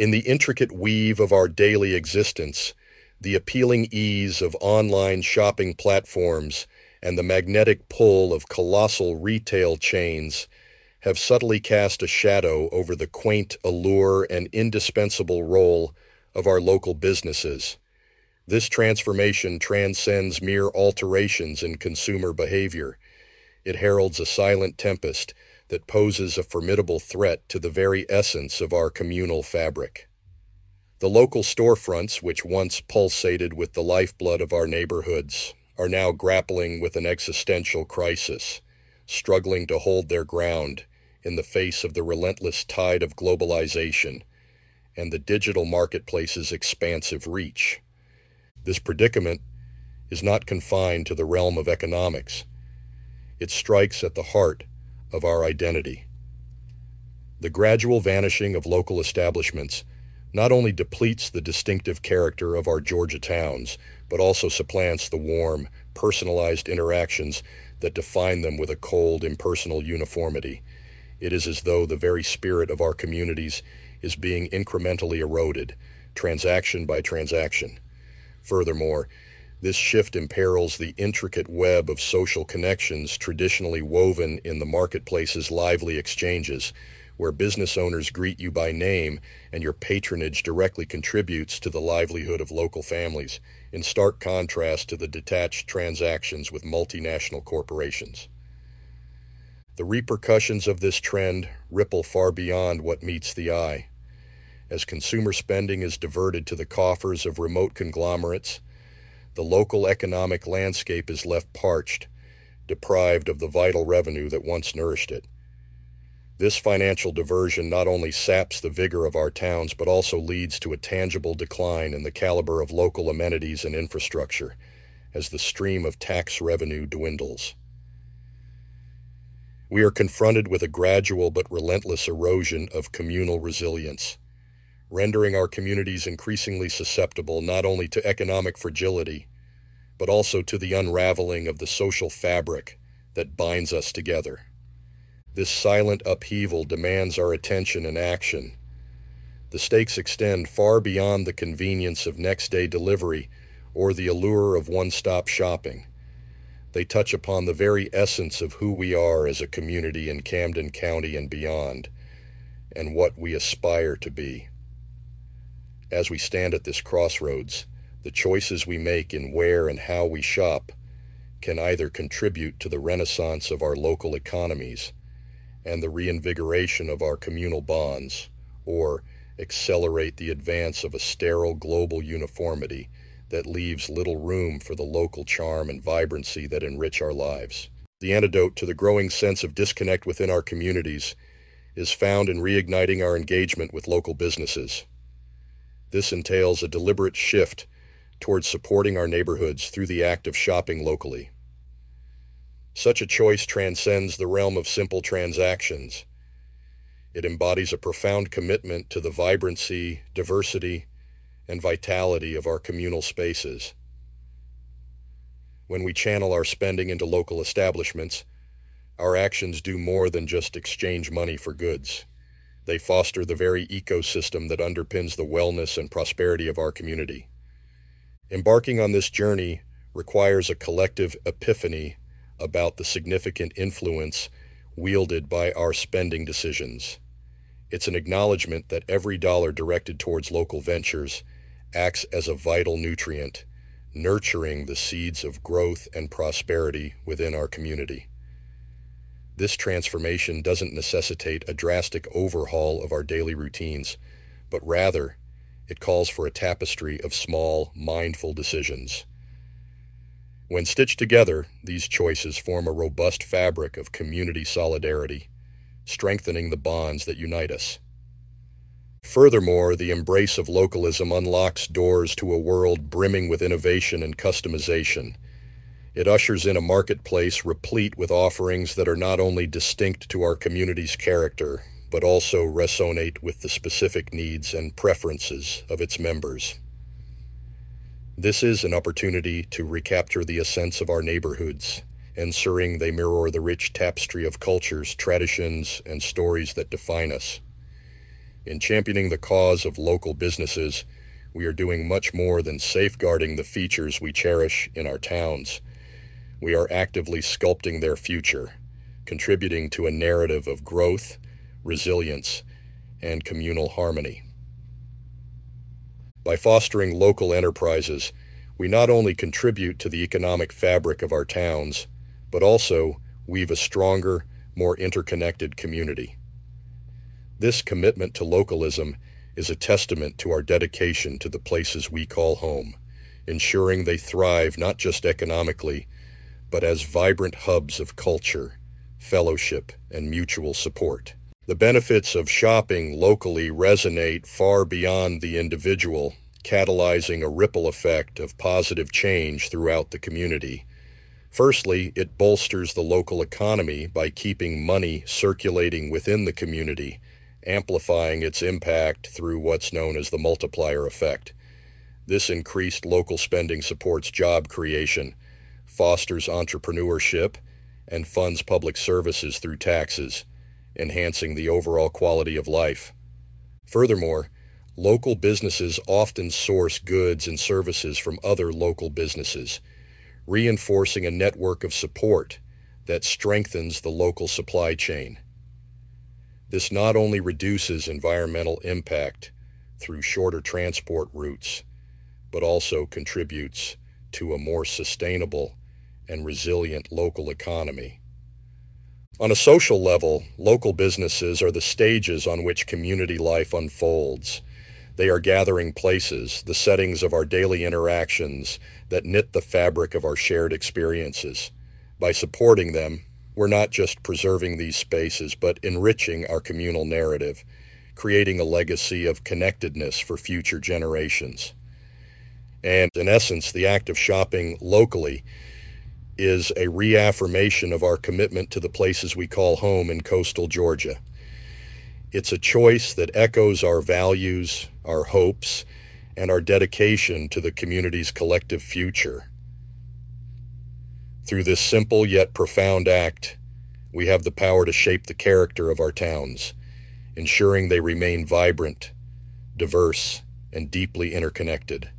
In the intricate weave of our daily existence, the appealing ease of online shopping platforms and the magnetic pull of colossal retail chains have subtly cast a shadow over the quaint allure and indispensable role of our local businesses. This transformation transcends mere alterations in consumer behavior. It heralds a silent tempest that poses a formidable threat to the very essence of our communal fabric. The local storefronts, which once pulsated with the lifeblood of our neighborhoods, are now grappling with an existential crisis, struggling to hold their ground in the face of the relentless tide of globalization and the digital marketplace's expansive reach. This predicament is not confined to the realm of economics. It strikes at the heart of our identity. The gradual vanishing of local establishments not only depletes the distinctive character of our Georgia towns, but also supplants the warm, personalized interactions that define them with a cold, impersonal uniformity. It is as though the very spirit of our communities is being incrementally eroded, transaction by transaction. Furthermore, this shift imperils the intricate web of social connections traditionally woven in the marketplace's lively exchanges, where business owners greet you by name and your patronage directly contributes to the livelihood of local families, in stark contrast to the detached transactions with multinational corporations. The repercussions of this trend ripple far beyond what meets the eye. As consumer spending is diverted to the coffers of remote conglomerates, the local economic landscape is left parched, deprived of the vital revenue that once nourished it. This financial diversion not only saps the vigor of our towns, but also leads to a tangible decline in the caliber of local amenities and infrastructure as the stream of tax revenue dwindles. We are confronted with a gradual but relentless erosion of communal resilience, rendering our communities increasingly susceptible not only to economic fragility, but also to the unraveling of the social fabric that binds us together. This silent upheaval demands our attention and action. The stakes extend far beyond the convenience of next day delivery or the allure of one stop shopping. They touch upon the very essence of who we are as a community in Camden County and beyond, and what we aspire to be. As we stand at this crossroads, the choices we make in where and how we shop can either contribute to the renaissance of our local economies and the reinvigoration of our communal bonds, or accelerate the advance of a sterile global uniformity that leaves little room for the local charm and vibrancy that enrich our lives. The antidote to the growing sense of disconnect within our communities is found in reigniting our engagement with local businesses. This entails a deliberate shift towards supporting our neighborhoods through the act of shopping locally. Such a choice transcends the realm of simple transactions. It embodies a profound commitment to the vibrancy, diversity, and vitality of our communal spaces. When we channel our spending into local establishments, our actions do more than just exchange money for goods. They foster the very ecosystem that underpins the wellness and prosperity of our community. Embarking on this journey requires a collective epiphany about the significant influence wielded by our spending decisions. It's an acknowledgement that every dollar directed towards local ventures acts as a vital nutrient, nurturing the seeds of growth and prosperity within our community. This transformation doesn't necessitate a drastic overhaul of our daily routines, but rather, it calls for a tapestry of small, mindful decisions. When stitched together, these choices form a robust fabric of community solidarity, strengthening the bonds that unite us. Furthermore, the embrace of localism unlocks doors to a world brimming with innovation and customization. It ushers in a marketplace replete with offerings that are not only distinct to our community's character, but also resonate with the specific needs and preferences of its members. This is an opportunity to recapture the essence of our neighborhoods, ensuring they mirror the rich tapestry of cultures, traditions, and stories that define us. In championing the cause of local businesses, we are doing much more than safeguarding the features we cherish in our towns. We are actively sculpting their future, contributing to a narrative of growth, resilience, and communal harmony. By fostering local enterprises, we not only contribute to the economic fabric of our towns, but also weave a stronger, more interconnected community. This commitment to localism is a testament to our dedication to the places we call home, ensuring they thrive not just economically, but as vibrant hubs of culture, fellowship, and mutual support. The benefits of shopping locally resonate far beyond the individual, catalyzing a ripple effect of positive change throughout the community. Firstly, it bolsters the local economy by keeping money circulating within the community amplifying its impact through what's known as the multiplier effect. This increased local spending supports job creation, fosters entrepreneurship, and funds public services through taxes, enhancing the overall quality of life. Furthermore, local businesses often source goods and services from other local businesses, reinforcing a network of support that strengthens the local supply chain. This not only reduces environmental impact through shorter transport routes, but also contributes to a more sustainable and resilient local economy. On a social level, local businesses are the stages on which community life unfolds. They are gathering places, the settings of our daily interactions that knit the fabric of our shared experiences. By supporting them, we're not just preserving these spaces, but enriching our communal narrative, creating a legacy of connectedness for future generations. And in essence, the act of shopping locally is a reaffirmation of our commitment to the places we call home in coastal Georgia. It's a choice that echoes our values, our hopes, and our dedication to the community's collective future. Through this simple yet profound act, we have the power to shape the character of our towns, ensuring they remain vibrant, diverse, and deeply interconnected.